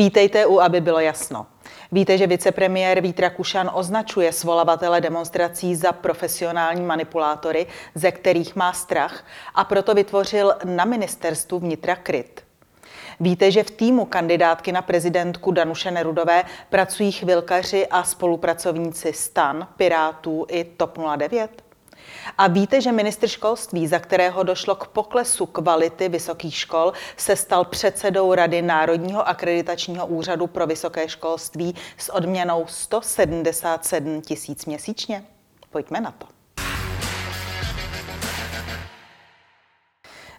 Vítejte u, aby bylo jasno. Víte, že vicepremiér Vít Rakušan označuje svolavatele demonstrací za profesionální manipulátory, ze kterých má strach a proto vytvořil na ministerstvu vnitra kryt. Víte, že v týmu kandidátky na prezidentku Danuše Nerudové pracují chvilkaři a spolupracovníci STAN, Pirátů i TOP 09? A víte, že ministr školství, za kterého došlo k poklesu kvality vysokých škol, se stal předsedou Rady Národního akreditačního úřadu pro vysoké školství s odměnou 177 tisíc měsíčně? Pojďme na to.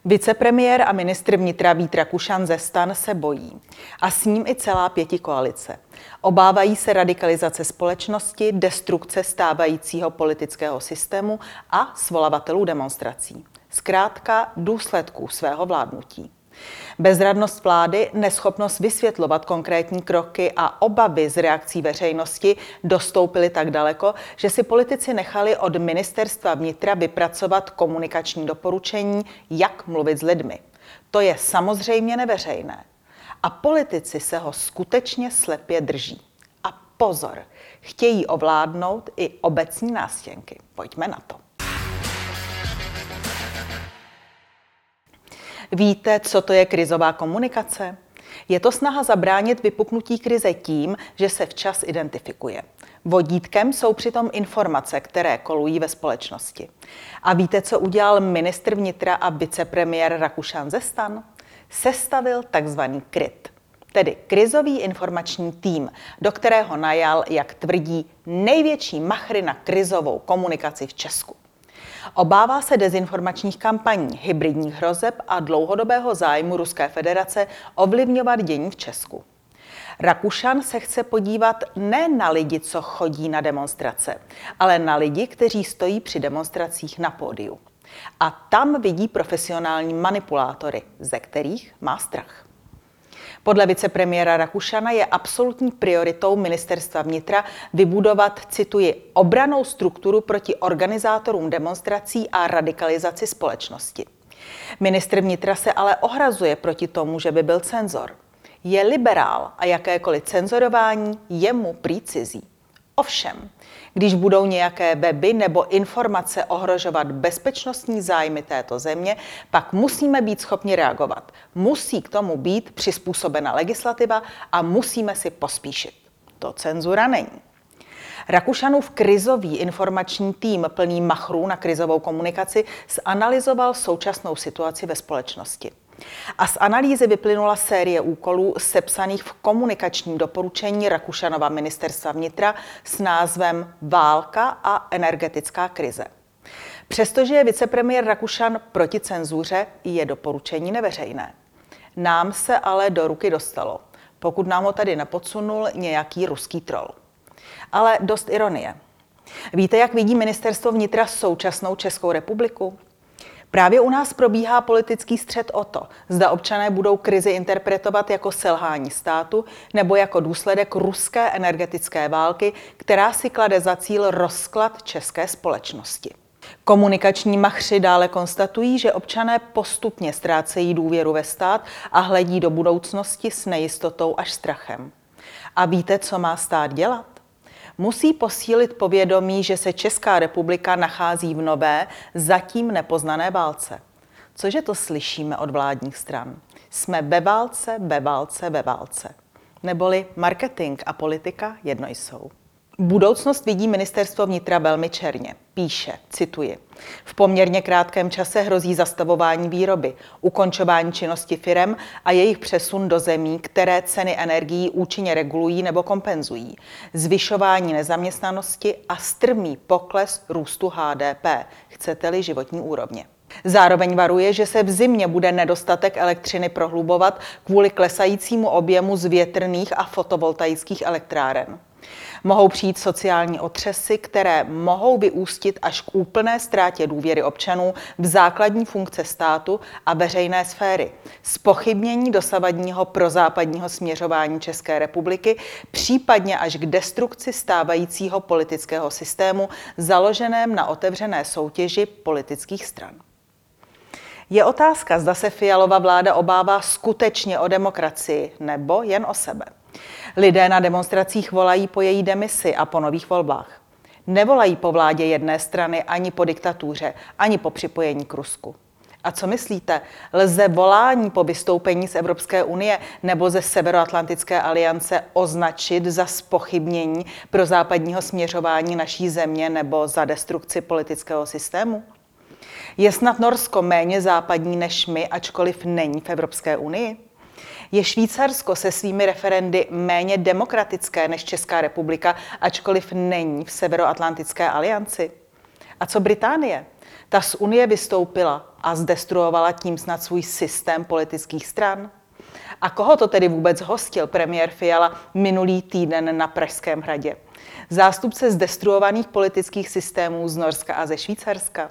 Vicepremiér a ministr vnitra Vít Rakušan ze stan se bojí. A s ním i celá pěti koalice. Obávají se radikalizace společnosti, destrukce stávajícího politického systému a svolavatelů demonstrací. Zkrátka důsledků svého vládnutí. Bezradnost vlády, neschopnost vysvětlovat konkrétní kroky a obavy z reakcí veřejnosti dostoupily tak daleko, že si politici nechali od ministerstva vnitra vypracovat komunikační doporučení, jak mluvit s lidmi. To je samozřejmě neveřejné. A politici se ho skutečně slepě drží. A pozor, chtějí ovládnout i obecní nástěnky. Pojďme na to. Víte, co to je krizová komunikace? Je to snaha zabránit vypuknutí krize tím, že se včas identifikuje. Vodítkem jsou přitom informace, které kolují ve společnosti. A víte, co udělal ministr vnitra a vicepremiér Rakušan Zestan? Sestavil takzvaný KRIT, tedy krizový informační tým, do kterého najal, jak tvrdí, největší machry na krizovou komunikaci v Česku. Obává se dezinformačních kampaní, hybridních hrozeb a dlouhodobého zájmu Ruské federace ovlivňovat dění v Česku. Rakušan se chce podívat ne na lidi, co chodí na demonstrace, ale na lidi, kteří stojí při demonstracích na pódiu. A tam vidí profesionální manipulátory, ze kterých má strach. Podle vicepremiéra Rakušana je absolutní prioritou ministerstva vnitra vybudovat, cituji, obranou strukturu proti organizátorům demonstrací a radikalizaci společnosti. Ministr vnitra se ale ohrazuje proti tomu, že by byl cenzor. Je liberál a jakékoliv cenzorování je mu prý cizí. Ovšem, když budou nějaké weby nebo informace ohrožovat bezpečnostní zájmy této země, pak musíme být schopni reagovat. Musí k tomu být přizpůsobena legislativa a musíme si pospíšit. To cenzura není. Rakušanův krizový informační tým plný machrů na krizovou komunikaci zanalizoval současnou situaci ve společnosti. A z analýzy vyplynula série úkolů sepsaných v komunikačním doporučení Rakušanova ministerstva vnitra s názvem Válka a energetická krize. Přestože je vicepremiér Rakušan proti cenzuře, je doporučení neveřejné. Nám se ale do ruky dostalo, pokud nám ho tady nepodsunul nějaký ruský troll. Ale dost ironie. Víte, jak vidí ministerstvo vnitra současnou Českou republiku? Právě u nás probíhá politický střed o to, zda občané budou krizi interpretovat jako selhání státu nebo jako důsledek ruské energetické války, která si klade za cíl rozklad české společnosti. Komunikační machři dále konstatují, že občané postupně ztrácejí důvěru ve stát a hledí do budoucnosti s nejistotou až strachem. A víte, co má stát dělat? Musí posílit povědomí, že se Česká republika nachází v nové, zatím nepoznané válce. Cože to slyšíme od vládních stran? Jsme ve válce, ve válce, ve válce. Neboli marketing a politika jedno jsou. Budoucnost vidí ministerstvo vnitra velmi černě. Píše, cituji, v poměrně krátkém čase hrozí zastavování výroby, ukončování činnosti firem a jejich přesun do zemí, které ceny energií účinně regulují nebo kompenzují, zvyšování nezaměstnanosti a strmý pokles růstu HDP, chcete-li životní úrovně. Zároveň varuje, že se v zimě bude nedostatek elektřiny prohlubovat kvůli klesajícímu objemu z větrných a fotovoltaických elektráren. Mohou přijít sociální otřesy, které mohou vyústit až k úplné ztrátě důvěry občanů v základní funkce státu a veřejné sféry, spochybnění dosavadního prozápadního směřování České republiky, případně až k destrukci stávajícího politického systému založeném na otevřené soutěži politických stran. Je otázka, zda se Fialova vláda obává skutečně o demokracii nebo jen o sebe. Lidé na demonstracích volají po její demisi a po nových volbách. Nevolají po vládě jedné strany ani po diktatuře, ani po připojení k Rusku. A co myslíte? Lze volání po vystoupení z Evropské unie nebo ze Severoatlantické aliance označit za spochybnění pro západního směřování naší země nebo za destrukci politického systému? Je snad Norsko méně západní než my, ačkoliv není v Evropské unii? Je Švýcarsko se svými referendy méně demokratické než Česká republika, ačkoliv není v Severoatlantické alianci? A co Británie? Ta z Unie vystoupila a zdestruovala tím snad svůj systém politických stran? A koho to tedy vůbec hostil premiér Fiala minulý týden na Pražském hradě? Zástupce zdestruovaných politických systémů z Norska a ze Švýcarska?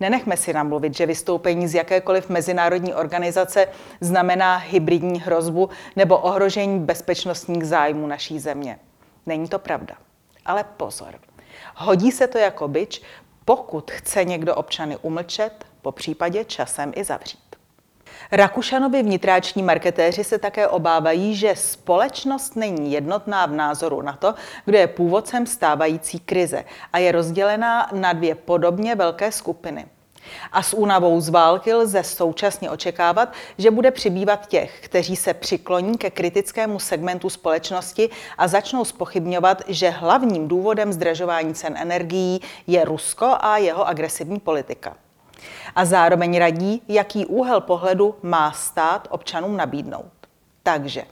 Nenechme si namluvit, že vystoupení z jakékoliv mezinárodní organizace znamená hybridní hrozbu nebo ohrožení bezpečnostních zájmů naší země. Není to pravda. Ale pozor. Hodí se to jako byč, pokud chce někdo občany umlčet, po případě časem i zavřít. Rakušanovi vnitráční marketéři se také obávají, že společnost není jednotná v názoru na to, kdo je původcem stávající krize a je rozdělená na dvě podobně velké skupiny. A s únavou z války lze současně očekávat, že bude přibývat těch, kteří se přikloní ke kritickému segmentu společnosti a začnou spochybňovat, že hlavním důvodem zdražování cen energií je Rusko a jeho agresivní politika a zároveň radí, jaký úhel pohledu má stát občanům nabídnout. Takže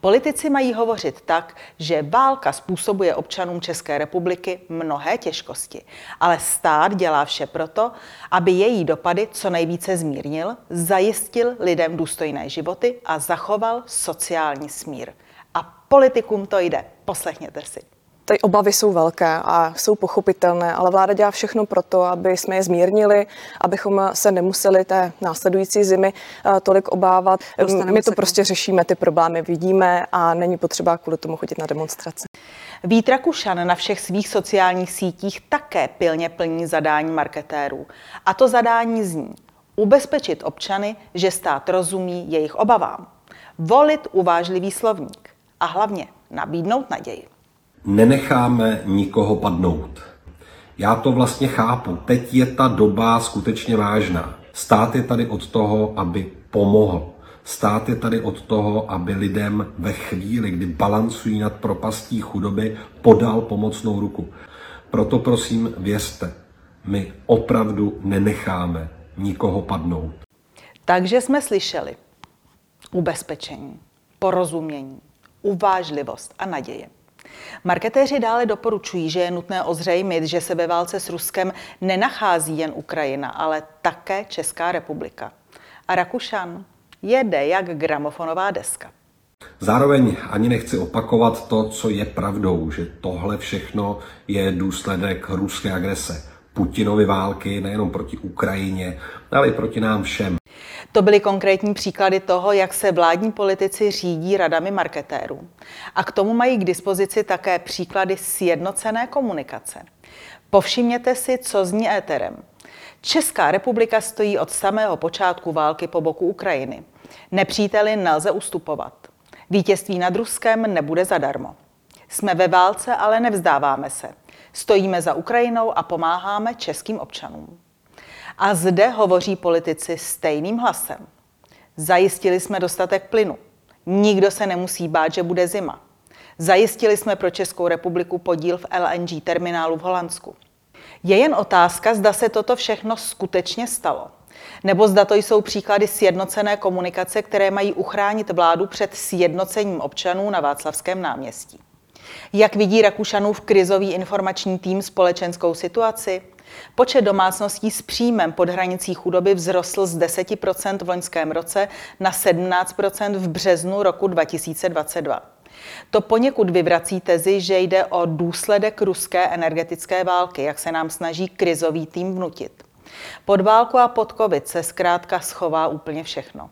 Politici mají hovořit tak, že válka způsobuje občanům České republiky mnohé těžkosti, ale stát dělá vše proto, aby její dopady co nejvíce zmírnil, zajistil lidem důstojné životy a zachoval sociální smír. A politikům to jde. Poslechněte si. Ty obavy jsou velké a jsou pochopitelné, ale vláda dělá všechno pro to, aby jsme je zmírnili, abychom se nemuseli té následující zimy eh, tolik obávat. Dostaneme My to prostě řešíme, ty problémy vidíme a není potřeba kvůli tomu chodit na demonstrace. Vít Rakušan na všech svých sociálních sítích také pilně plní zadání marketérů. A to zadání zní ubezpečit občany, že stát rozumí jejich obavám, volit uvážlivý slovník a hlavně nabídnout naději nenecháme nikoho padnout. Já to vlastně chápu. Teď je ta doba skutečně vážná. Stát je tady od toho, aby pomohl. Stát je tady od toho, aby lidem ve chvíli, kdy balancují nad propastí chudoby, podal pomocnou ruku. Proto prosím, věřte, my opravdu nenecháme nikoho padnout. Takže jsme slyšeli ubezpečení, porozumění, uvážlivost a naděje. Marketéři dále doporučují, že je nutné ozřejmit, že se ve válce s Ruskem nenachází jen Ukrajina, ale také Česká republika. A Rakušan jede jak gramofonová deska. Zároveň ani nechci opakovat to, co je pravdou, že tohle všechno je důsledek ruské agrese, Putinovy války nejenom proti Ukrajině, ale i proti nám všem. To byly konkrétní příklady toho, jak se vládní politici řídí radami marketérů. A k tomu mají k dispozici také příklady sjednocené komunikace. Povšimněte si, co zní éterem. Česká republika stojí od samého počátku války po boku Ukrajiny. Nepříteli nelze ustupovat. Vítězství nad Ruskem nebude zadarmo. Jsme ve válce, ale nevzdáváme se. Stojíme za Ukrajinou a pomáháme českým občanům. A zde hovoří politici stejným hlasem. Zajistili jsme dostatek plynu. Nikdo se nemusí bát, že bude zima. Zajistili jsme pro Českou republiku podíl v LNG terminálu v Holandsku. Je jen otázka, zda se toto všechno skutečně stalo. Nebo zda to jsou příklady sjednocené komunikace, které mají uchránit vládu před sjednocením občanů na Václavském náměstí. Jak vidí Rakušanův krizový informační tým společenskou situaci? Počet domácností s příjmem pod hranicí chudoby vzrostl z 10% v loňském roce na 17% v březnu roku 2022. To poněkud vyvrací tezi, že jde o důsledek ruské energetické války, jak se nám snaží krizový tým vnutit. Pod válku a pod covid se zkrátka schová úplně všechno.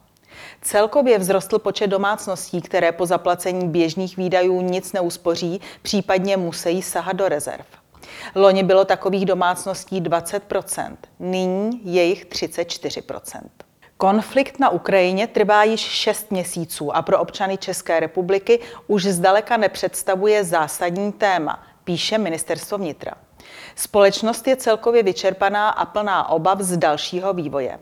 Celkově vzrostl počet domácností, které po zaplacení běžných výdajů nic neuspoří, případně musí sahat do rezerv. Loni bylo takových domácností 20% nyní je jich 34% Konflikt na Ukrajině trvá již 6 měsíců a pro občany České republiky už zdaleka nepředstavuje zásadní téma, píše ministerstvo vnitra. Společnost je celkově vyčerpaná a plná obav z dalšího vývoje.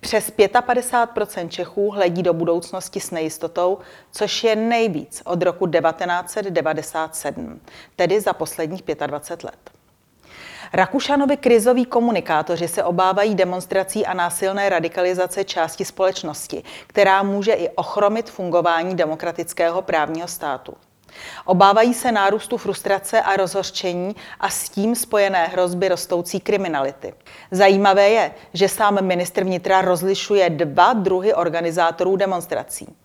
Přes 55% Čechů hledí do budoucnosti s nejistotou, což je nejvíc od roku 1997, tedy za posledních 25 let. Rakušanovi krizoví komunikátoři se obávají demonstrací a násilné radikalizace části společnosti, která může i ochromit fungování demokratického právního státu. Obávají se nárůstu frustrace a rozhořčení a s tím spojené hrozby rostoucí kriminality. Zajímavé je, že sám ministr vnitra rozlišuje dva druhy organizátorů demonstrací.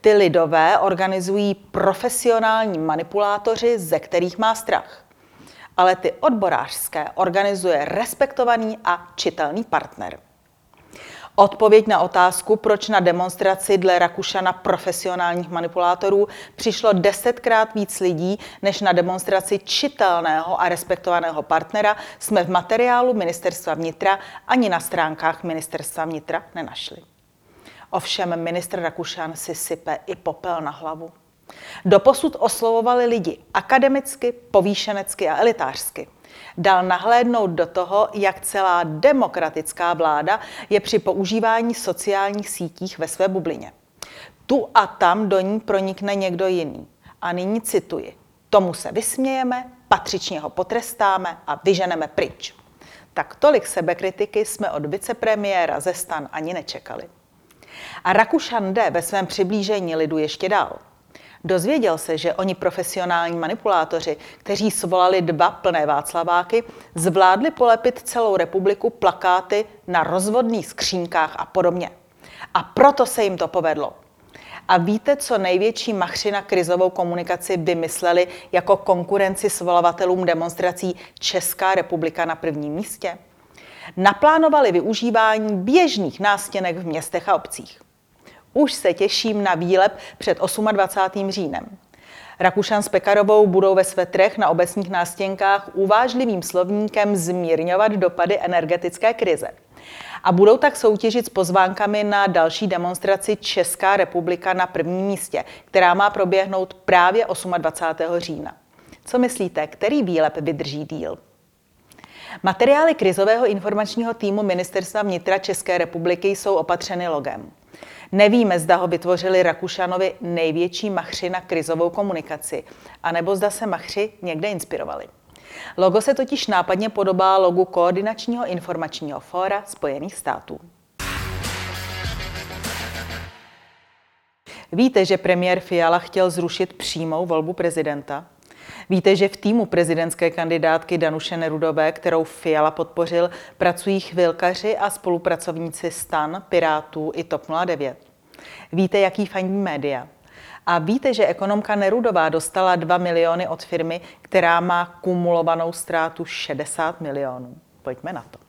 Ty lidové organizují profesionální manipulátoři, ze kterých má strach. Ale ty odborářské organizuje respektovaný a čitelný partner. Odpověď na otázku, proč na demonstraci dle Rakušana profesionálních manipulátorů přišlo desetkrát víc lidí než na demonstraci čitelného a respektovaného partnera, jsme v materiálu Ministerstva vnitra ani na stránkách Ministerstva vnitra nenašli. Ovšem ministr Rakušan si sype i popel na hlavu. Doposud oslovovali lidi akademicky, povýšenecky a elitářsky – dal nahlédnout do toho, jak celá demokratická vláda je při používání sociálních sítích ve své bublině. Tu a tam do ní pronikne někdo jiný. A nyní cituji. Tomu se vysmějeme, patřičně ho potrestáme a vyženeme pryč. Tak tolik sebekritiky jsme od vicepremiéra ze stan ani nečekali. A Rakušan jde ve svém přiblížení lidu ještě dál. Dozvěděl se, že oni profesionální manipulátoři, kteří svolali dva plné Václaváky, zvládli polepit celou republiku plakáty na rozvodných skřínkách a podobně. A proto se jim to povedlo. A víte, co největší machři na krizovou komunikaci vymysleli jako konkurenci svolavatelům demonstrací Česká republika na prvním místě? Naplánovali využívání běžných nástěnek v městech a obcích. Už se těším na výlep před 28. říjnem. Rakušan s Pekarovou budou ve svetrech na obecních nástěnkách uvážlivým slovníkem zmírňovat dopady energetické krize. A budou tak soutěžit s pozvánkami na další demonstraci Česká republika na prvním místě, která má proběhnout právě 28. října. Co myslíte, který výlep vydrží díl? Materiály krizového informačního týmu Ministerstva vnitra České republiky jsou opatřeny logem. Nevíme, zda ho vytvořili Rakušanovi největší machři na krizovou komunikaci, anebo zda se machři někde inspirovali. Logo se totiž nápadně podobá logu Koordinačního informačního fóra Spojených států. Víte, že premiér Fiala chtěl zrušit přímou volbu prezidenta? Víte, že v týmu prezidentské kandidátky Danuše Nerudové, kterou Fiala podpořil, pracují chvilkaři a spolupracovníci STAN, Pirátů i TOP 09. Víte, jaký fandí média. A víte, že ekonomka Nerudová dostala 2 miliony od firmy, která má kumulovanou ztrátu 60 milionů. Pojďme na to.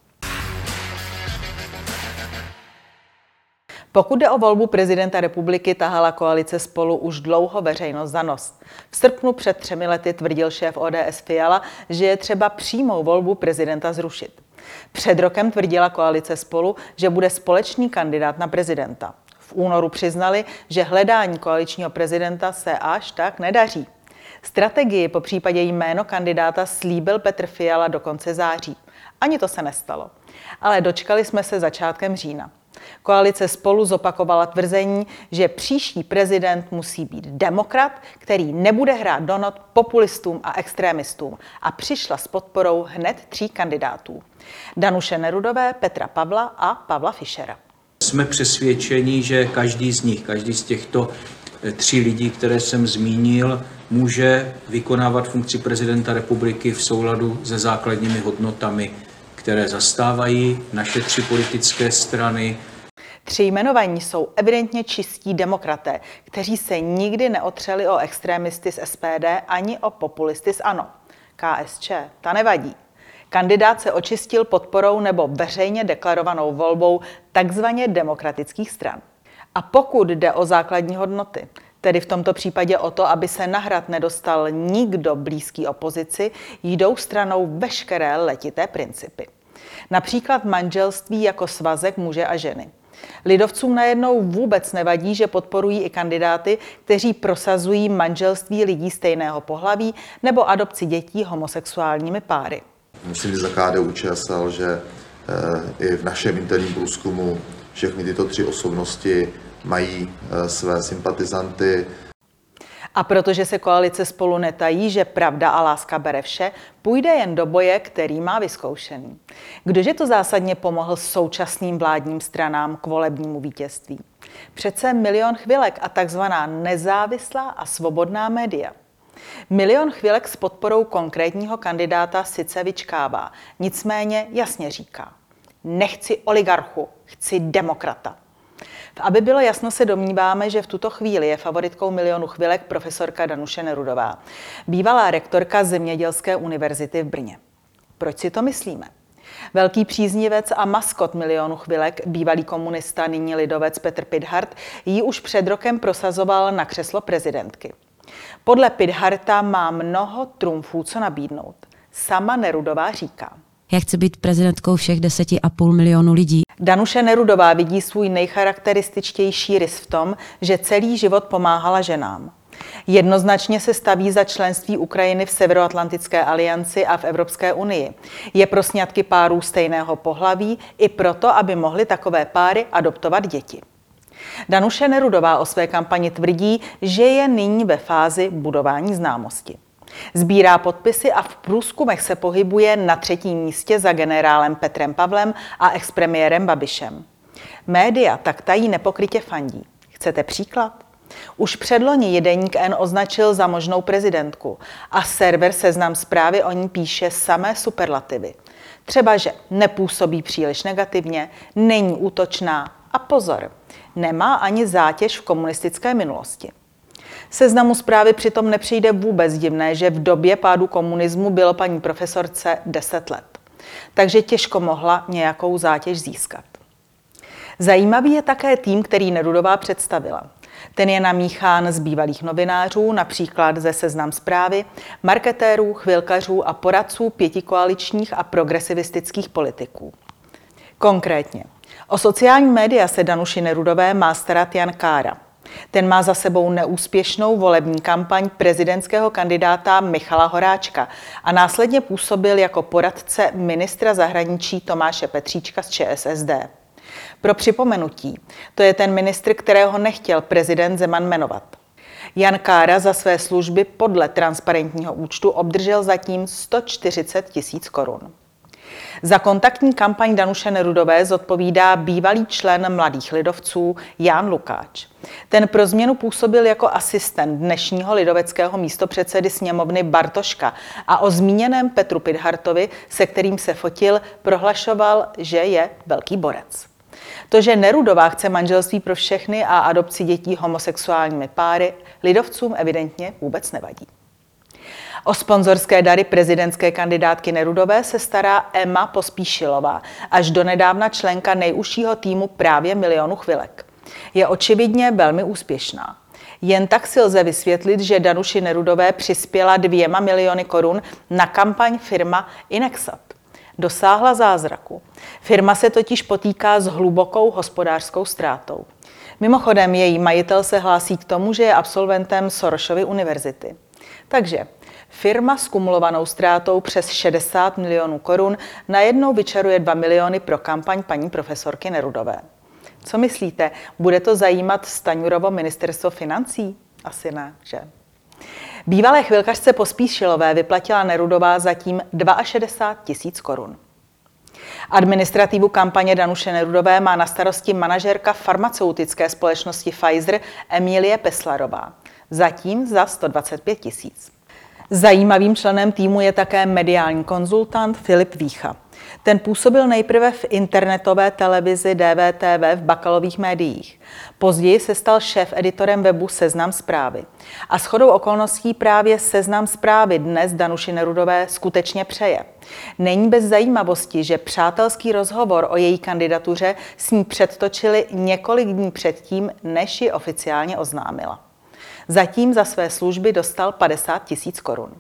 Pokud jde o volbu prezidenta republiky, tahala koalice spolu už dlouho veřejnost za nos. V srpnu před třemi lety tvrdil šéf ODS Fiala, že je třeba přímou volbu prezidenta zrušit. Před rokem tvrdila koalice spolu, že bude společný kandidát na prezidenta. V únoru přiznali, že hledání koaličního prezidenta se až tak nedaří. Strategii po případě jméno kandidáta slíbil Petr Fiala do konce září. Ani to se nestalo. Ale dočkali jsme se začátkem října. Koalice spolu zopakovala tvrzení, že příští prezident musí být demokrat, který nebude hrát do not populistům a extrémistům a přišla s podporou hned tří kandidátů. Danuše Nerudové, Petra Pavla a Pavla Fischera. Jsme přesvědčeni, že každý z nich, každý z těchto eh, tří lidí, které jsem zmínil, může vykonávat funkci prezidenta republiky v souladu se základními hodnotami, které zastávají naše tři politické strany. Tři jmenovaní jsou evidentně čistí demokraté, kteří se nikdy neotřeli o extrémisty z SPD ani o populisty z ANO. KSČ, ta nevadí. Kandidát se očistil podporou nebo veřejně deklarovanou volbou takzvaně demokratických stran. A pokud jde o základní hodnoty, tedy v tomto případě o to, aby se na hrad nedostal nikdo blízký opozici, jdou stranou veškeré letité principy. Například manželství jako svazek muže a ženy. Lidovcům najednou vůbec nevadí, že podporují i kandidáty, kteří prosazují manželství lidí stejného pohlaví nebo adopci dětí homosexuálními páry. Musím za KDU ČSL, že eh, i v našem interním průzkumu všechny tyto tři osobnosti mají eh, své sympatizanty. A protože se koalice spolu netají, že pravda a láska bere vše, půjde jen do boje, který má vyzkoušený. Kdože to zásadně pomohl současným vládním stranám k volebnímu vítězství? Přece milion chvilek a takzvaná nezávislá a svobodná média. Milion chvilek s podporou konkrétního kandidáta sice vyčkává, nicméně jasně říká. Nechci oligarchu, chci demokrata. Aby bylo jasno, se domníváme, že v tuto chvíli je favoritkou milionu chvilek profesorka Danuše Nerudová, bývalá rektorka Zemědělské univerzity v Brně. Proč si to myslíme? Velký příznivec a maskot milionu chvilek, bývalý komunista, nyní lidovec Petr Pidhart, ji už před rokem prosazoval na křeslo prezidentky. Podle Pidharta má mnoho trumfů co nabídnout. Sama Nerudová říká. Já chci být prezidentkou všech deseti a půl milionu lidí. Danuše Nerudová vidí svůj nejcharakterističtější rys v tom, že celý život pomáhala ženám. Jednoznačně se staví za členství Ukrajiny v Severoatlantické alianci a v Evropské unii. Je pro sňatky párů stejného pohlaví i proto, aby mohly takové páry adoptovat děti. Danuše Nerudová o své kampani tvrdí, že je nyní ve fázi budování známosti. Sbírá podpisy a v průzkumech se pohybuje na třetím místě za generálem Petrem Pavlem a expremiérem Babišem. Média tak tají nepokrytě fandí. Chcete příklad? Už předloni jedeník N označil za možnou prezidentku a server Seznam zprávy o ní píše samé superlativy. Třeba, že nepůsobí příliš negativně, není útočná a pozor, nemá ani zátěž v komunistické minulosti. Seznamu zprávy přitom nepřijde vůbec divné, že v době pádu komunismu bylo paní profesorce 10 let. Takže těžko mohla nějakou zátěž získat. Zajímavý je také tým, který Nerudová představila. Ten je namíchán z bývalých novinářů, například ze seznam zprávy, marketérů, chvilkařů a poradců pětikoaličních a progresivistických politiků. Konkrétně, o sociální média se Danuši Nerudové má starat Jan Kára – ten má za sebou neúspěšnou volební kampaň prezidentského kandidáta Michala Horáčka a následně působil jako poradce ministra zahraničí Tomáše Petříčka z ČSSD. Pro připomenutí, to je ten ministr, kterého nechtěl prezident Zeman jmenovat. Jan Kára za své služby podle transparentního účtu obdržel zatím 140 tisíc korun. Za kontaktní kampaň Danuše Nerudové zodpovídá bývalý člen Mladých lidovců Jan Lukáč. Ten pro změnu působil jako asistent dnešního lidoveckého místopředsedy sněmovny Bartoška a o zmíněném Petru Pidhartovi, se kterým se fotil, prohlašoval, že je velký borec. To, že Nerudová chce manželství pro všechny a adopci dětí homosexuálními páry, lidovcům evidentně vůbec nevadí. O sponzorské dary prezidentské kandidátky Nerudové se stará Emma Pospíšilová, až do nedávna členka nejužšího týmu právě milionu chvilek. Je očividně velmi úspěšná. Jen tak si lze vysvětlit, že Danuši Nerudové přispěla dvěma miliony korun na kampaň firma Inexat. Dosáhla zázraku. Firma se totiž potýká s hlubokou hospodářskou ztrátou. Mimochodem, její majitel se hlásí k tomu, že je absolventem Sorosovy univerzity. Takže Firma s kumulovanou ztrátou přes 60 milionů korun najednou vyčaruje 2 miliony pro kampaň paní profesorky Nerudové. Co myslíte, bude to zajímat Staňurovo ministerstvo financí? Asi ne, že? Bývalé chvilkařce Pospíšilové vyplatila Nerudová zatím 62 tisíc korun. Administrativu kampaně Danuše Nerudové má na starosti manažerka farmaceutické společnosti Pfizer Emilie Peslarová. Zatím za 125 tisíc. Zajímavým členem týmu je také mediální konzultant Filip Vícha. Ten působil nejprve v internetové televizi DVTV v bakalových médiích. Později se stal šéf-editorem webu Seznam zprávy. A shodou okolností právě Seznam zprávy dnes Danuši Nerudové skutečně přeje. Není bez zajímavosti, že přátelský rozhovor o její kandidatuře s ní předtočili několik dní předtím, než ji oficiálně oznámila. Zatím za své služby dostal 50 tisíc korun.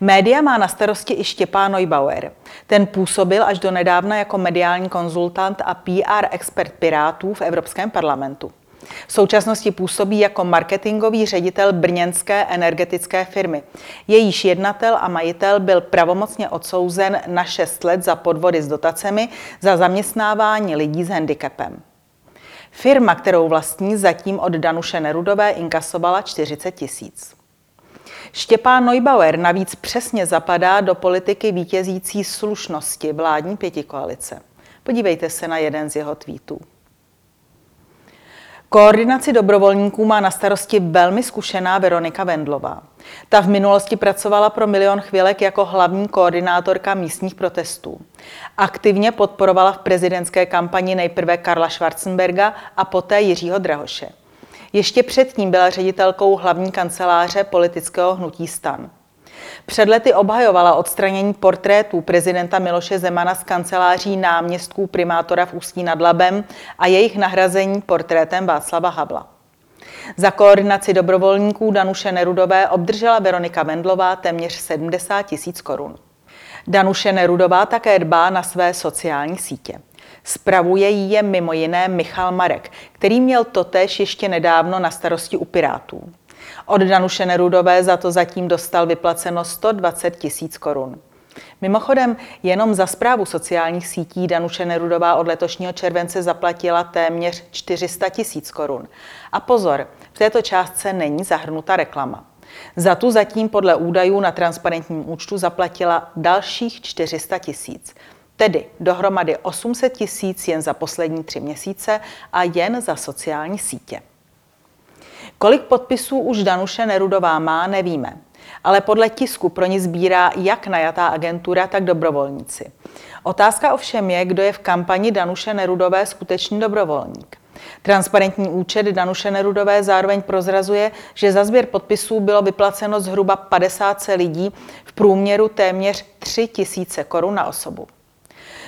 Média má na starosti i Štěpán Neubauer. Ten působil až do nedávna jako mediální konzultant a PR expert Pirátů v Evropském parlamentu. V současnosti působí jako marketingový ředitel brněnské energetické firmy. Jejíž jednatel a majitel byl pravomocně odsouzen na 6 let za podvody s dotacemi za zaměstnávání lidí s handicapem. Firma, kterou vlastní, zatím od Danuše Nerudové inkasovala 40 tisíc. Štěpán Neubauer navíc přesně zapadá do politiky vítězící slušnosti vládní pětikoalice. Podívejte se na jeden z jeho tweetů. Koordinaci dobrovolníků má na starosti velmi zkušená Veronika Vendlová. Ta v minulosti pracovala pro Milion chvílek jako hlavní koordinátorka místních protestů. Aktivně podporovala v prezidentské kampani nejprve Karla Schwarzenberga a poté Jiřího Drahoše. Ještě předtím byla ředitelkou hlavní kanceláře politického hnutí stan. Před lety obhajovala odstranění portrétů prezidenta Miloše Zemana z kanceláří náměstků primátora v Ústí nad Labem a jejich nahrazení portrétem Václava Havla. Za koordinaci dobrovolníků Danuše Nerudové obdržela Veronika Vendlová téměř 70 tisíc korun. Danuše Nerudová také dbá na své sociální sítě. Spravuje jí je mimo jiné Michal Marek, který měl totéž ještě nedávno na starosti u Pirátů. Od Danuše Nerudové za to zatím dostal vyplaceno 120 tisíc korun. Mimochodem, jenom za zprávu sociálních sítí Danuše Nerudová od letošního července zaplatila téměř 400 tisíc korun. A pozor, v této částce není zahrnuta reklama. Za tu zatím podle údajů na transparentním účtu zaplatila dalších 400 tisíc. Tedy dohromady 800 tisíc jen za poslední tři měsíce a jen za sociální sítě. Kolik podpisů už Danuše Nerudová má, nevíme. Ale podle tisku pro ní sbírá jak najatá agentura, tak dobrovolníci. Otázka ovšem je, kdo je v kampani Danuše Nerudové skutečný dobrovolník. Transparentní účet Danuše Nerudové zároveň prozrazuje, že za sběr podpisů bylo vyplaceno zhruba 50 lidí, v průměru téměř 3 tisíce korun na osobu.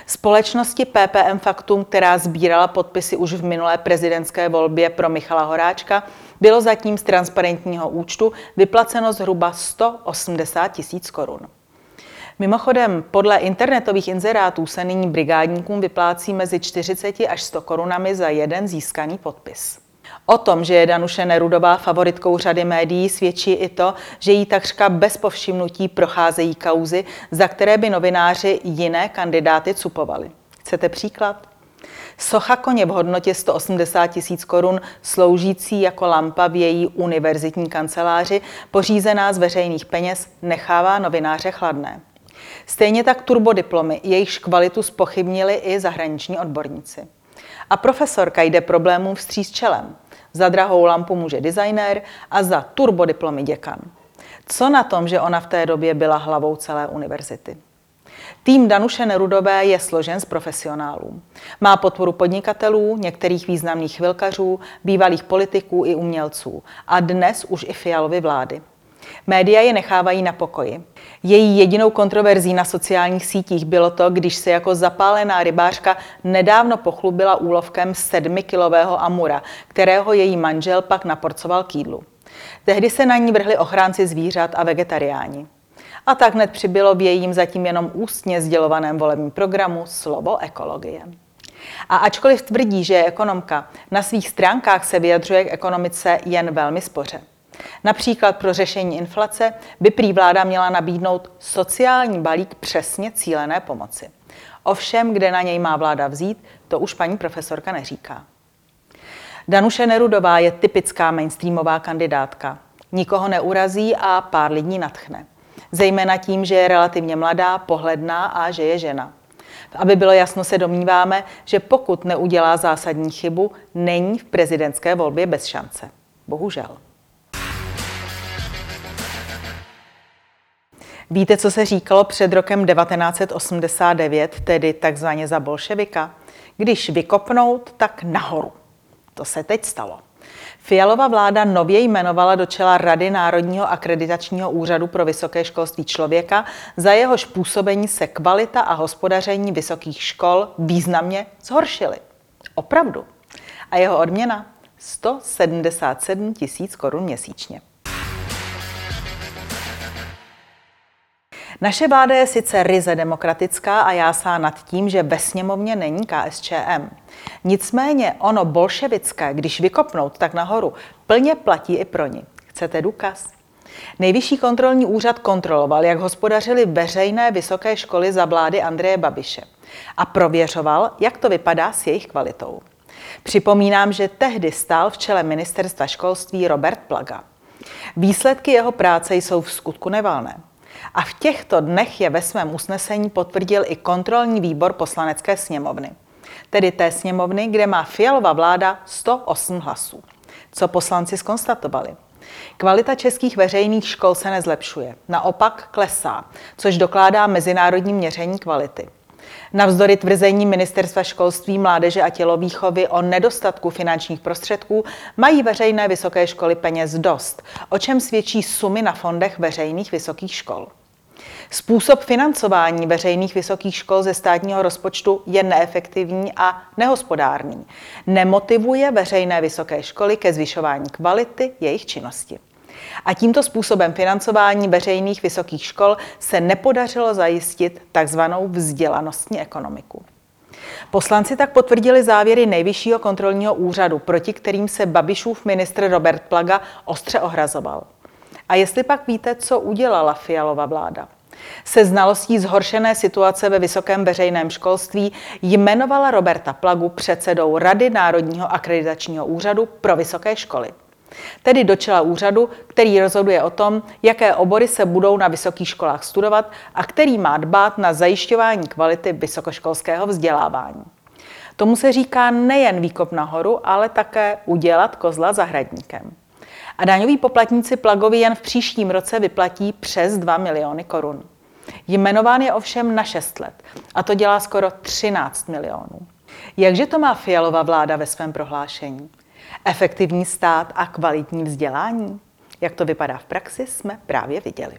Společnosti PPM Faktum, která sbírala podpisy už v minulé prezidentské volbě pro Michala Horáčka, bylo zatím z transparentního účtu vyplaceno zhruba 180 tisíc korun. Mimochodem, podle internetových inzerátů se nyní brigádníkům vyplácí mezi 40 až 100 korunami za jeden získaný podpis. O tom, že je Danuše Nerudová favoritkou řady médií, svědčí i to, že jí takřka bez povšimnutí procházejí kauzy, za které by novináři jiné kandidáty cupovali. Chcete příklad? Socha koně v hodnotě 180 tisíc korun, sloužící jako lampa v její univerzitní kanceláři, pořízená z veřejných peněz, nechává novináře chladné. Stejně tak turbodiplomy, jejichž kvalitu spochybnili i zahraniční odborníci. A profesorka jde problémům vstříc čelem. Za drahou lampu může designér a za turbodiplomy děkan. Co na tom, že ona v té době byla hlavou celé univerzity? Tým Danuše Nerudové je složen z profesionálů. Má podporu podnikatelů, některých významných chvilkařů, bývalých politiků i umělců a dnes už i fialovy vlády. Média je nechávají na pokoji. Její jedinou kontroverzí na sociálních sítích bylo to, když se jako zapálená rybářka nedávno pochlubila úlovkem sedmikilového amura, kterého její manžel pak naporcoval k jídlu. Tehdy se na ní vrhli ochránci zvířat a vegetariáni. A tak hned přibylo v jejím zatím jenom ústně sdělovaném volebním programu slovo ekologie. A ačkoliv tvrdí, že je ekonomka, na svých stránkách se vyjadřuje k ekonomice jen velmi spoře. Například pro řešení inflace by prý vláda měla nabídnout sociální balík přesně cílené pomoci. Ovšem, kde na něj má vláda vzít, to už paní profesorka neříká. Danuše Nerudová je typická mainstreamová kandidátka. Nikoho neurazí a pár lidí natchne. Zejména tím, že je relativně mladá, pohledná a že je žena. Aby bylo jasno, se domníváme, že pokud neudělá zásadní chybu, není v prezidentské volbě bez šance. Bohužel. Víte, co se říkalo před rokem 1989, tedy takzvaně za bolševika? Když vykopnout, tak nahoru. To se teď stalo. Fialová vláda nově jmenovala do čela Rady Národního akreditačního úřadu pro vysoké školství člověka, za jehož působení se kvalita a hospodaření vysokých škol významně zhoršily. Opravdu. A jeho odměna? 177 tisíc korun měsíčně. Naše vláda je sice ryze demokratická a jásá nad tím, že ve sněmovně není KSČM. Nicméně ono bolševické, když vykopnout tak nahoru, plně platí i pro ní. Chcete důkaz? Nejvyšší kontrolní úřad kontroloval, jak hospodařili veřejné vysoké školy za vlády Andreje Babiše a prověřoval, jak to vypadá s jejich kvalitou. Připomínám, že tehdy stál v čele ministerstva školství Robert Plaga. Výsledky jeho práce jsou v skutku nevalné. A v těchto dnech je ve svém usnesení potvrdil i kontrolní výbor poslanecké sněmovny. Tedy té sněmovny, kde má fialová vláda 108 hlasů. Co poslanci skonstatovali? Kvalita českých veřejných škol se nezlepšuje, naopak klesá, což dokládá mezinárodní měření kvality. Navzdory tvrzení Ministerstva školství, mládeže a tělovýchovy o nedostatku finančních prostředků mají veřejné vysoké školy peněz dost, o čem svědčí sumy na fondech veřejných vysokých škol. Způsob financování veřejných vysokých škol ze státního rozpočtu je neefektivní a nehospodárný. Nemotivuje veřejné vysoké školy ke zvyšování kvality jejich činnosti. A tímto způsobem financování veřejných vysokých škol se nepodařilo zajistit takzvanou vzdělanostní ekonomiku. Poslanci tak potvrdili závěry Nejvyššího kontrolního úřadu, proti kterým se Babišův ministr Robert Plaga ostře ohrazoval. A jestli pak víte, co udělala Fialova vláda? Se znalostí zhoršené situace ve vysokém veřejném školství jmenovala Roberta Plagu předsedou Rady Národního akreditačního úřadu pro vysoké školy. Tedy do čela úřadu, který rozhoduje o tom, jaké obory se budou na vysokých školách studovat a který má dbát na zajišťování kvality vysokoškolského vzdělávání. Tomu se říká nejen výkop nahoru, ale také udělat kozla zahradníkem. A daňoví poplatníci Plagovi jen v příštím roce vyplatí přes 2 miliony korun. Jmenován je ovšem na 6 let a to dělá skoro 13 milionů. Jakže to má Fialová vláda ve svém prohlášení? Efektivní stát a kvalitní vzdělání? Jak to vypadá v praxi, jsme právě viděli.